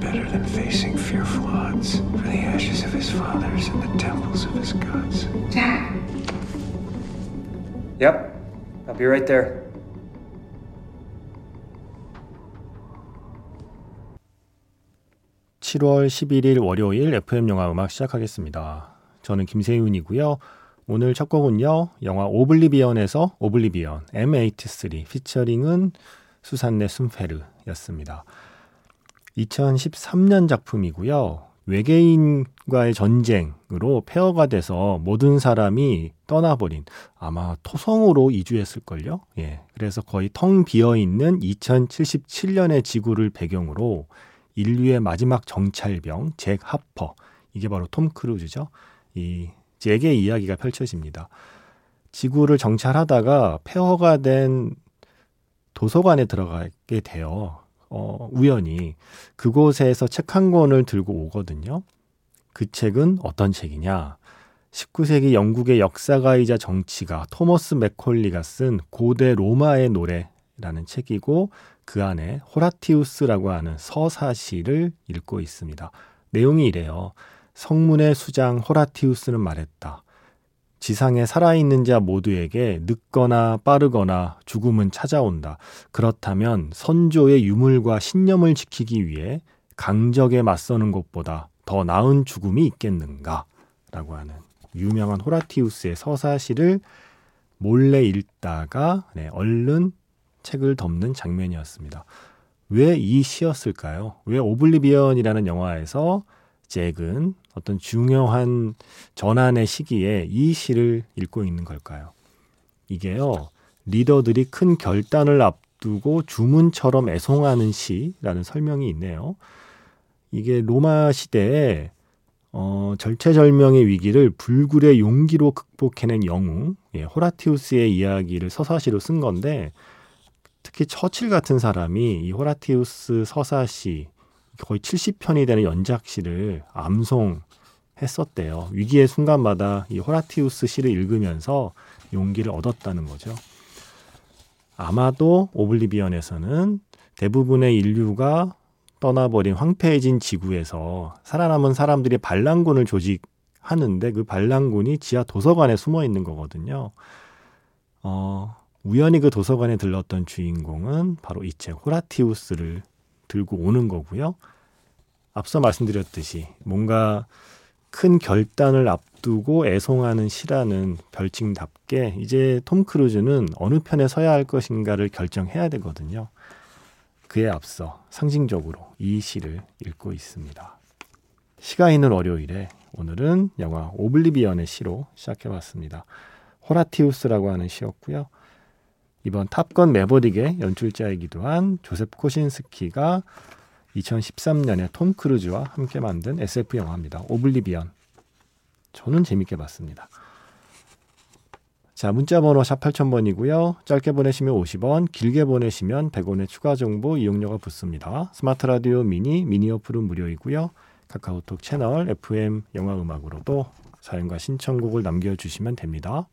better than facing fearful odds for the ashes of his fathers and the temples of his gods. Jack. Yep. I'll be right there. (7월 11일) 월요일 FM 영화 음악 시작하겠습니다. 저는 김세윤이고요. 오늘 첫 곡은요. 영화 오블리비언에서 오블리비언 M83 피처링은 수산네 순페르였습니다. 2013년 작품이고요. 외계인과의 전쟁으로 폐허가 돼서 모든 사람이 떠나버린 아마 토성으로 이주했을걸요. 예. 그래서 거의 텅 비어 있는 2077년의 지구를 배경으로 인류의 마지막 정찰병 잭 하퍼 이게 바로 톰 크루즈죠. 이 잭의 이야기가 펼쳐집니다. 지구를 정찰하다가 폐허가 된 도서관에 들어가게 돼요. 어, 우연히 그곳에서 책 한 권을 들고 오거든요. 그 책은 어떤 책이냐? 19세기 영국의 역사가이자 정치가 토머스 맥콜리가 쓴 고대 로마의 노래라는 책이고 그 안에 호라티우스라고 하는 서사시를 읽고 있습니다. 내용이 이래요. 성문의 수장 호라티우스는 말했다. 지상에 살아있는 자 모두에게 늦거나 빠르거나 죽음은 찾아온다. 그렇다면 선조의 유물과 신념을 지키기 위해 강적에 맞서는 것보다 더 나은 죽음이 있겠는가? 라고 하는 유명한 호라티우스의 서사시를 몰래 읽다가 네, 얼른 책을 덮는 장면이었습니다. 왜 이 시였을까요? 왜 오블리비언이라는 영화에서 잭은 어떤 중요한 전환의 시기에 이 시를 읽고 있는 걸까요? 이게요, 리더들이 큰 결단을 앞두고 주문처럼 애송하는 시라는 설명이 있네요. 이게 로마 시대에 어, 절체절명의 위기를 불굴의 용기로 극복해낸 영웅, 예, 호라티우스의 이야기를 서사시로 쓴 건데, 특히 처칠 같은 사람이 이 호라티우스 서사시, 거의 70편이 되는 연작시를 암송했었대요. 위기의 순간마다 이 호라티우스 시를 읽으면서 용기를 얻었다는 거죠. 아마도 오블리비언에서는 대부분의 인류가 떠나버린 황폐해진 지구에서 살아남은 사람들이 반란군을 조직하는데 그 반란군이 지하 도서관에 숨어 있는 거거든요. 어, 우연히 그 도서관에 들렀던 주인공은 바로 이책 호라티우스를 들고 오는 거고요. 앞서 말씀드렸듯이 뭔가 큰 결단을 앞두고 애송하는 시라는 별칭답게 이제 톰 크루즈는 어느 편에 서야 할 것인가를 결정해야 되거든요. 그에 앞서 상징적으로 이 시를 읽고 있습니다. 시가 있는 월요일에 오늘은 영화 오블리비언의 시로 시작해봤습니다. 호라티우스라고 하는 시였고요. 이번 탑건 매버릭의 연출자이기도 한 조셉 코신스키가 2013년에 톰 크루즈와 함께 만든 SF 영화입니다. 오블리비언. 저는 재밌게 봤습니다. 자, 문자 번호 샵 8000번이고요. 짧게 보내시면 50원, 길게 보내시면 100원의 추가 정보 이용료가 붙습니다. 스마트 라디오 미니, 미니 어플은 무료이고요. 카카오톡 채널 FM 영화 음악으로도 사연과 신청곡을 남겨 주시면 됩니다.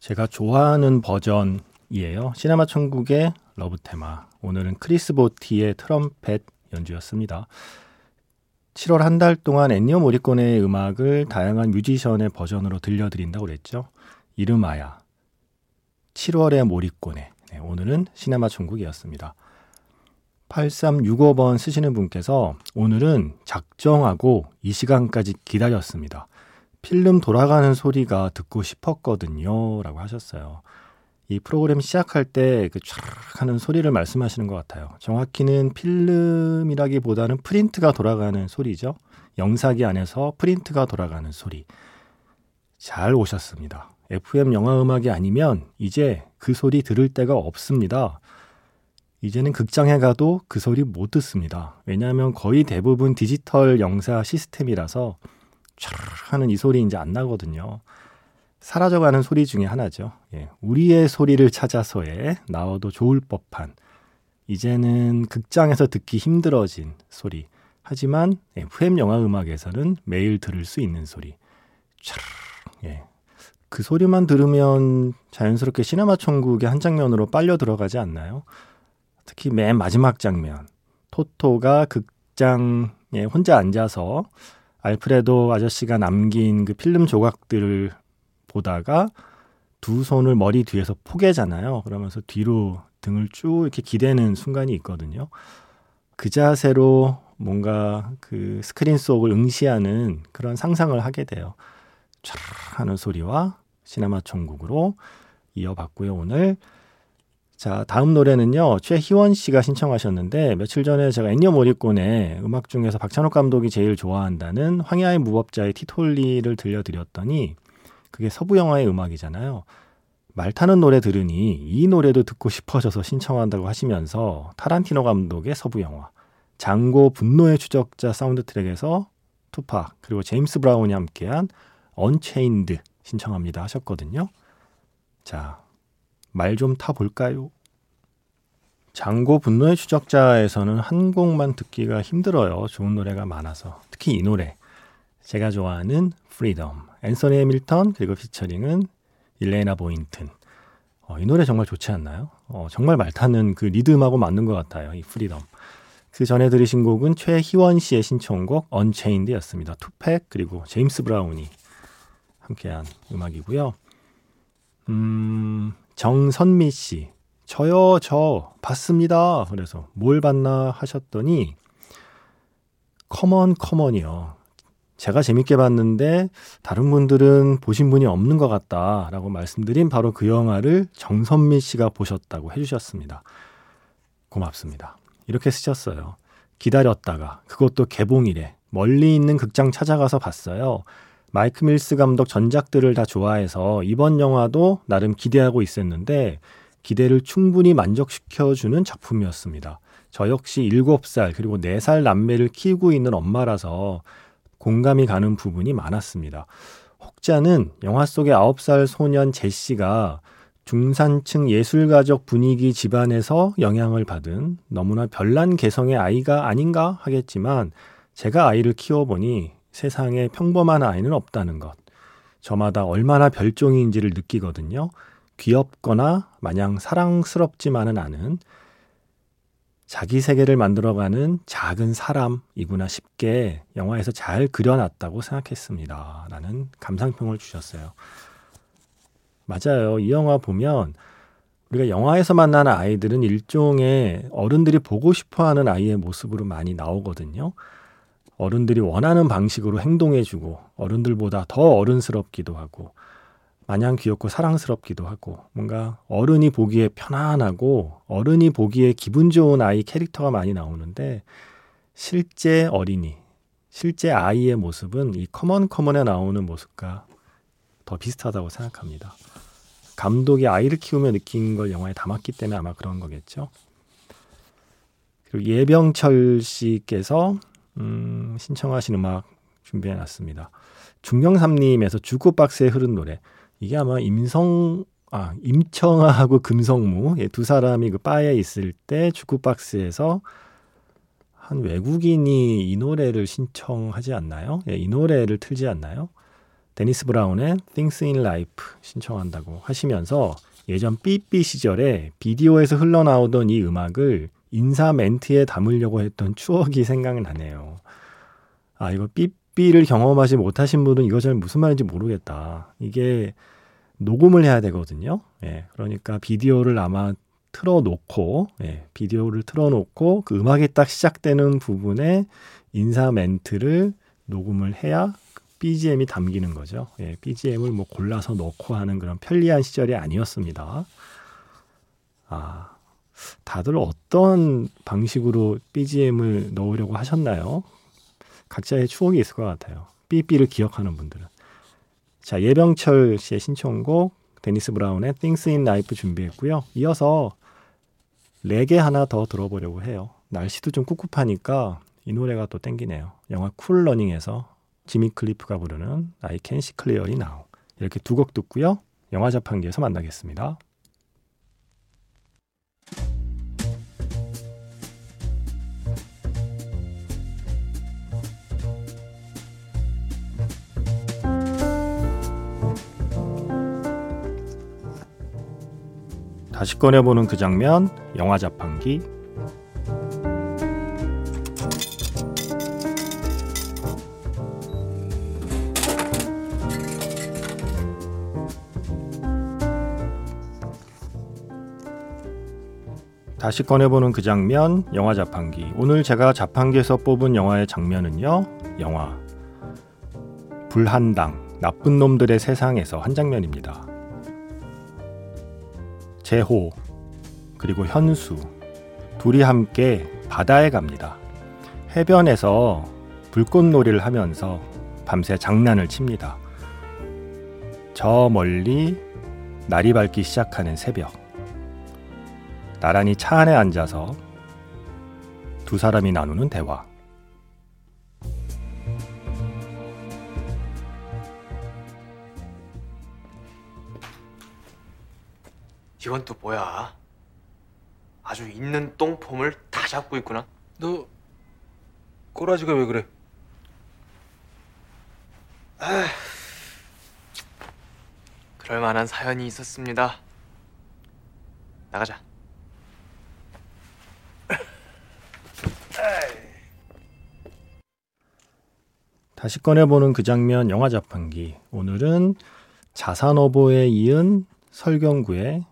제가 좋아하는 버전이에요. 시네마 천국의 Love Theme. 오늘은 크리스 보티의 트럼펫 연주였습니다. 7월 한 달 동안 엔니오 모리코네의 음악을 다양한 뮤지션의 버전으로 들려드린다고 그랬죠. 이름하야 7월의 모리코네. 네, 오늘은 시네마 천국이었습니다. 8365번 쓰시는 분께서 오늘은 작정하고 이 시간까지 기다렸습니다. 필름 돌아가는 소리가 듣고 싶었거든요. 라고 하셨어요. 이 프로그램 시작할 때 그 촤르 하는 소리를 말씀하시는 것 같아요. 정확히는 필름이라기보다는 프린트가 돌아가는 소리죠. 영사기 안에서 프린트가 돌아가는 소리. 잘 오셨습니다. FM 영화 음악이 아니면 이제 그 소리 들을 데가 없습니다. 이제는 극장에 가도 그 소리 못 듣습니다. 왜냐하면 거의 대부분 디지털 영사 시스템이라서 촤르 하는 이 소리 이제 안 나거든요. 사라져가는 소리 중에 하나죠. 예, 우리의 소리를 찾아서에 나와도 좋을 법한 이제는 극장에서 듣기 힘들어진 소리. 하지만 FM 영화 음악에서는 매일 들을 수 있는 소리. 촤르 예. 그 소리만 들으면 자연스럽게 시네마 천국의 한 장면으로 빨려 들어가지 않나요? 특히 맨 마지막 장면. 토토가 극장에 혼자 앉아서 알프레도 아저씨가 남긴 그 필름 조각들을 보다가 두 손을 머리 뒤에서 포개잖아요. 그러면서 뒤로 등을 쭉 이렇게 기대는 순간이 있거든요. 그 자세로 뭔가 그 스크린 속을 응시하는 그런 상상을 하게 돼요. 촤 하는 소리와 시네마 천국으로 이어봤고요. 오늘 자 다음 노래는요 최희원 씨가 신청하셨는데 며칠 전에 제가 엔니오 모리코네의 음악 중에서 박찬욱 감독이 제일 좋아한다는 황야의 무법자의 Titoli를 들려드렸더니 그게 서부 영화의 음악이잖아요. 말 타는 노래 들으니 이 노래도 듣고 싶어져서 신청한다고 하시면서 타란티노 감독의 서부 영화 장고 분노의 추적자 사운드 트랙에서 투팍 그리고 제임스 브라운이 함께한 Unchained 신청합니다 하셨거든요. 자, 말 좀 타볼까요? 장고 분노의 추적자에서는 한 곡만 듣기가 힘들어요. 좋은 노래가 많아서. 특히 이 노래. 제가 좋아하는 Freedom. 앤서니 해밀턴 그리고 피처링은 일레나 보인튼. 어, 이 노래 정말 좋지 않나요? 어, 정말 말타는 그 리듬하고 맞는 것 같아요. 이 Freedom. 그 전에 들으신 곡은 최희원 씨의 신청곡 Unchained였습니다. 투팍 그리고 제임스 브라운이 함께한 음악이고요. 음, 정선미 씨. 저요, 저 봤습니다. 그래서 뭘 봤나 하셨더니 C'mon C'mon이요. 제가 재밌게 봤는데 다른 분들은 보신 분이 없는 것 같다 라고 말씀드린 바로 그 영화를 정선미 씨가 보셨다고 해주셨습니다. 고맙습니다. 이렇게 쓰셨어요. 기다렸다가 그것도 개봉일에 멀리 있는 극장 찾아가서 봤어요. 마이크 밀스 감독 전작들을 다 좋아해서 이번 영화도 나름 기대하고 있었는데 기대를 충분히 만족시켜주는 작품이었습니다. 저 역시 7살 그리고 4살 남매를 키우고 있는 엄마라서 공감이 가는 부분이 많았습니다. 혹자는 영화 속의 9살 소년 제시가 중산층 예술가적 분위기 집안에서 영향을 받은 너무나 별난 개성의 아이가 아닌가 하겠지만 제가 아이를 키워보니 세상에 평범한 아이는 없다는 것. 저마다 얼마나 별종인지를 느끼거든요. 귀엽거나 마냥 사랑스럽지만은 않은 자기 세계를 만들어가는 작은 사람이구나 싶게 영화에서 잘 그려놨다고 생각했습니다. 라는 감상평을 주셨어요. 맞아요. 이 영화 보면 우리가 영화에서 만나는 아이들은 일종의 어른들이 보고 싶어 하는 아이의 모습으로 많이 나오거든요. 어른들이 원하는 방식으로 행동해주고 어른들보다 더 어른스럽기도 하고 마냥 귀엽고 사랑스럽기도 하고 뭔가 어른이 보기에 편안하고 어른이 보기에 기분 좋은 아이 캐릭터가 많이 나오는데 실제 어린이, 실제 아이의 모습은 이 C'mon C'mon에 나오는 모습과 더 비슷하다고 생각합니다. 감독이 아이를 키우며 느낀 걸 영화에 담았기 때문에 아마 그런 거겠죠. 그리고 예병철 씨께서 음, 신청하신 음악 준비해 놨습니다. 중경삼님에서 주쿠박스에 흐른 노래. 이게 아마 임성 아 임청아하고 금성무 예, 두 사람이 그 바에 있을 때 주쿠박스에서 한 외국인이 이 노래를 신청하지 않나요? 예, 이 노래를 틀지 않나요? 데니스 브라운의 Things in Life 신청한다고 하시면서 예전 삐삐 시절에 비디오에서 흘러나오던 이 음악을 인사 멘트에 담으려고 했던 추억이 생각나네요. 아, 이거 삐삐를 경험하지 못하신 분은 이거 잘 무슨 말인지 모르겠다. 이게 녹음을 해야 되거든요. 예, 그러니까 비디오를 아마 틀어놓고, 예, 비디오를 틀어놓고 그 음악이 딱 시작되는 부분에 인사 멘트를 녹음을 해야 BGM이 담기는 거죠. 예, BGM을 뭐 골라서 넣고 하는 그런 편리한 시절이 아니었습니다. 아, 다들 어떤 방식으로 BGM을 넣으려고 하셨나요? 각자의 추억이 있을 것 같아요. 삐삐를 기억하는 분들은. 자, 예병철 씨의 신청곡 데니스 브라운의 Things in Life 준비했고요. 이어서 레게 하나 더 들어보려고 해요. 날씨도 좀 꿉꿉하니까 이 노래가 또 땡기네요. 영화 쿨 러닝에서 지미 클리프가 부르는 I Can See Clearly Now 이렇게 두 곡 듣고요. 영화 자판기에서 만나겠습니다. 다시 꺼내보는 그 장면, 영화 자판기. 다시 꺼내보는 그 장면, 영화 자판기. 오늘 제가 자판기에서 뽑은 영화의 장면은요, 영화. 불한당, 나쁜 놈들의 세상에서 한 장면입니다. 재호, 그리고 현수, 둘이 함께 바다에 갑니다. 해변에서 불꽃놀이를 하면서 밤새 장난을 칩니다. 저 멀리 날이 밝기 시작하는 새벽. 나란히 차 안에 앉아서 두 사람이 나누는 대화. 이건 또 뭐야? 아주 있는 똥폼을 다 잡고 있구나. 너 꼬라지가 왜 그래? 그럴 만한 사연이 있었습니다. 나가자. 다시 꺼내보는 그 장면 영화 자판기. 오늘은 자산어보에 이은 설경구의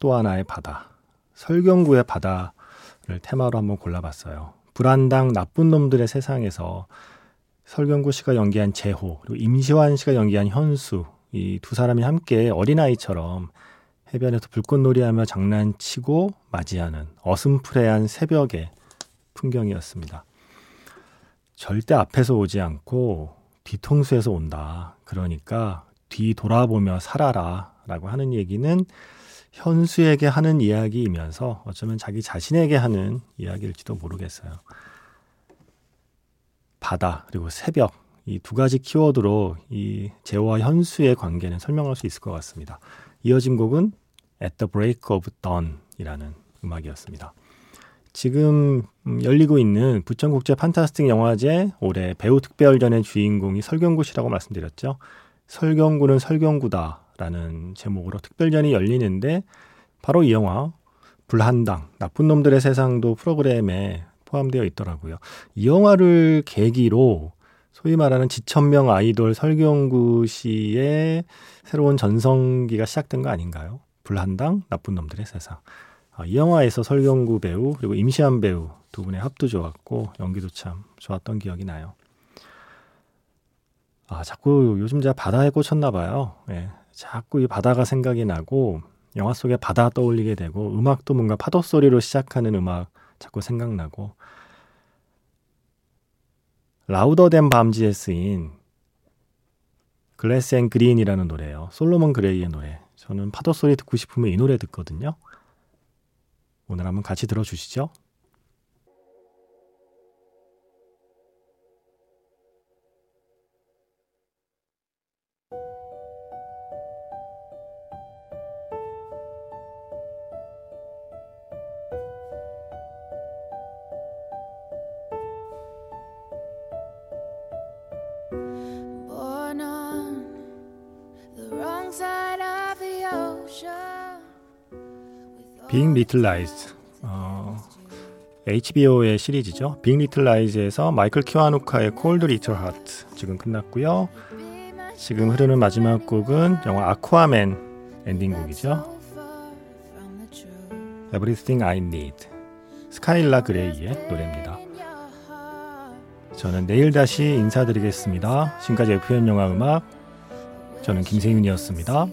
또 하나의 바다. 설경구의 바다를 테마로 한번 골라봤어요. 불안당 나쁜 놈들의 세상에서 설경구 씨가 연기한 재호 그리고 임시완 씨가 연기한 현수 이 두 사람이 함께 어린아이처럼 해변에서 불꽃놀이하며 장난치고 맞이하는 어슴푸레한 새벽의 풍경이었습니다. 절대 앞에서 오지 않고 뒤통수에서 온다. 그러니까 뒤 돌아보며 살아라. 라고 하는 얘기는 현수에게 하는 이야기이면서 어쩌면 자기 자신에게 하는 이야기일지도 모르겠어요. 바다, 그리고 새벽. 이 두 가지 키워드로 이 재호와 현수의 관계는 설명할 수 있을 것 같습니다. 이어진 곡은 At the Break of Dawn 이라는 음악이었습니다. 지금 열리고 있는 부천국제 판타스틱 영화제 올해 배우 특별전의 주인공이 설경구 씨라고 말씀드렸죠. 설경구는 설경구다 라는 제목으로 특별전이 열리는데 바로 이 영화 불한당 나쁜 놈들의 세상도 프로그램에 포함되어 있더라고요. 이 영화를 계기로 소위 말하는 지천명 아이돌 설경구 씨의 새로운 전성기가 시작된 거 아닌가요? 불한당 나쁜 놈들의 세상. 아, 이 영화에서 설경구 배우 그리고 임시완 배우 두 분의 합도 좋았고 연기도 참 좋았던 기억이 나요. 아 자꾸 요즘 제가 바다에 꽂혔나 봐요. 예, 자꾸 이 바다가 생각이 나고 영화 속에 바다 떠올리게 되고 음악도 뭔가 파도 소리로 시작하는 음악 자꾸 생각나고 Louder Than Bombs에 쓰인 Glass and Green이라는 노래예요. 솔로몬 그레이의 노래. 저는 파도 소리 듣고 싶으면 이 노래 듣거든요. 오늘 한번 같이 들어주시죠. Big Little Lies 어, HBO의 시리즈죠. Big Little Lies에서 마이클 키와누카의 Cold Little Heart 지금 끝났고요. 지금 흐르는 마지막 곡은 영화 아쿠아맨 엔딩곡이죠. Everything I Need 스카일라 그레이의 노래입니다. 저는 내일 다시 인사드리겠습니다. 지금까지 FM 영화 음악 저는 김세윤이었습니다.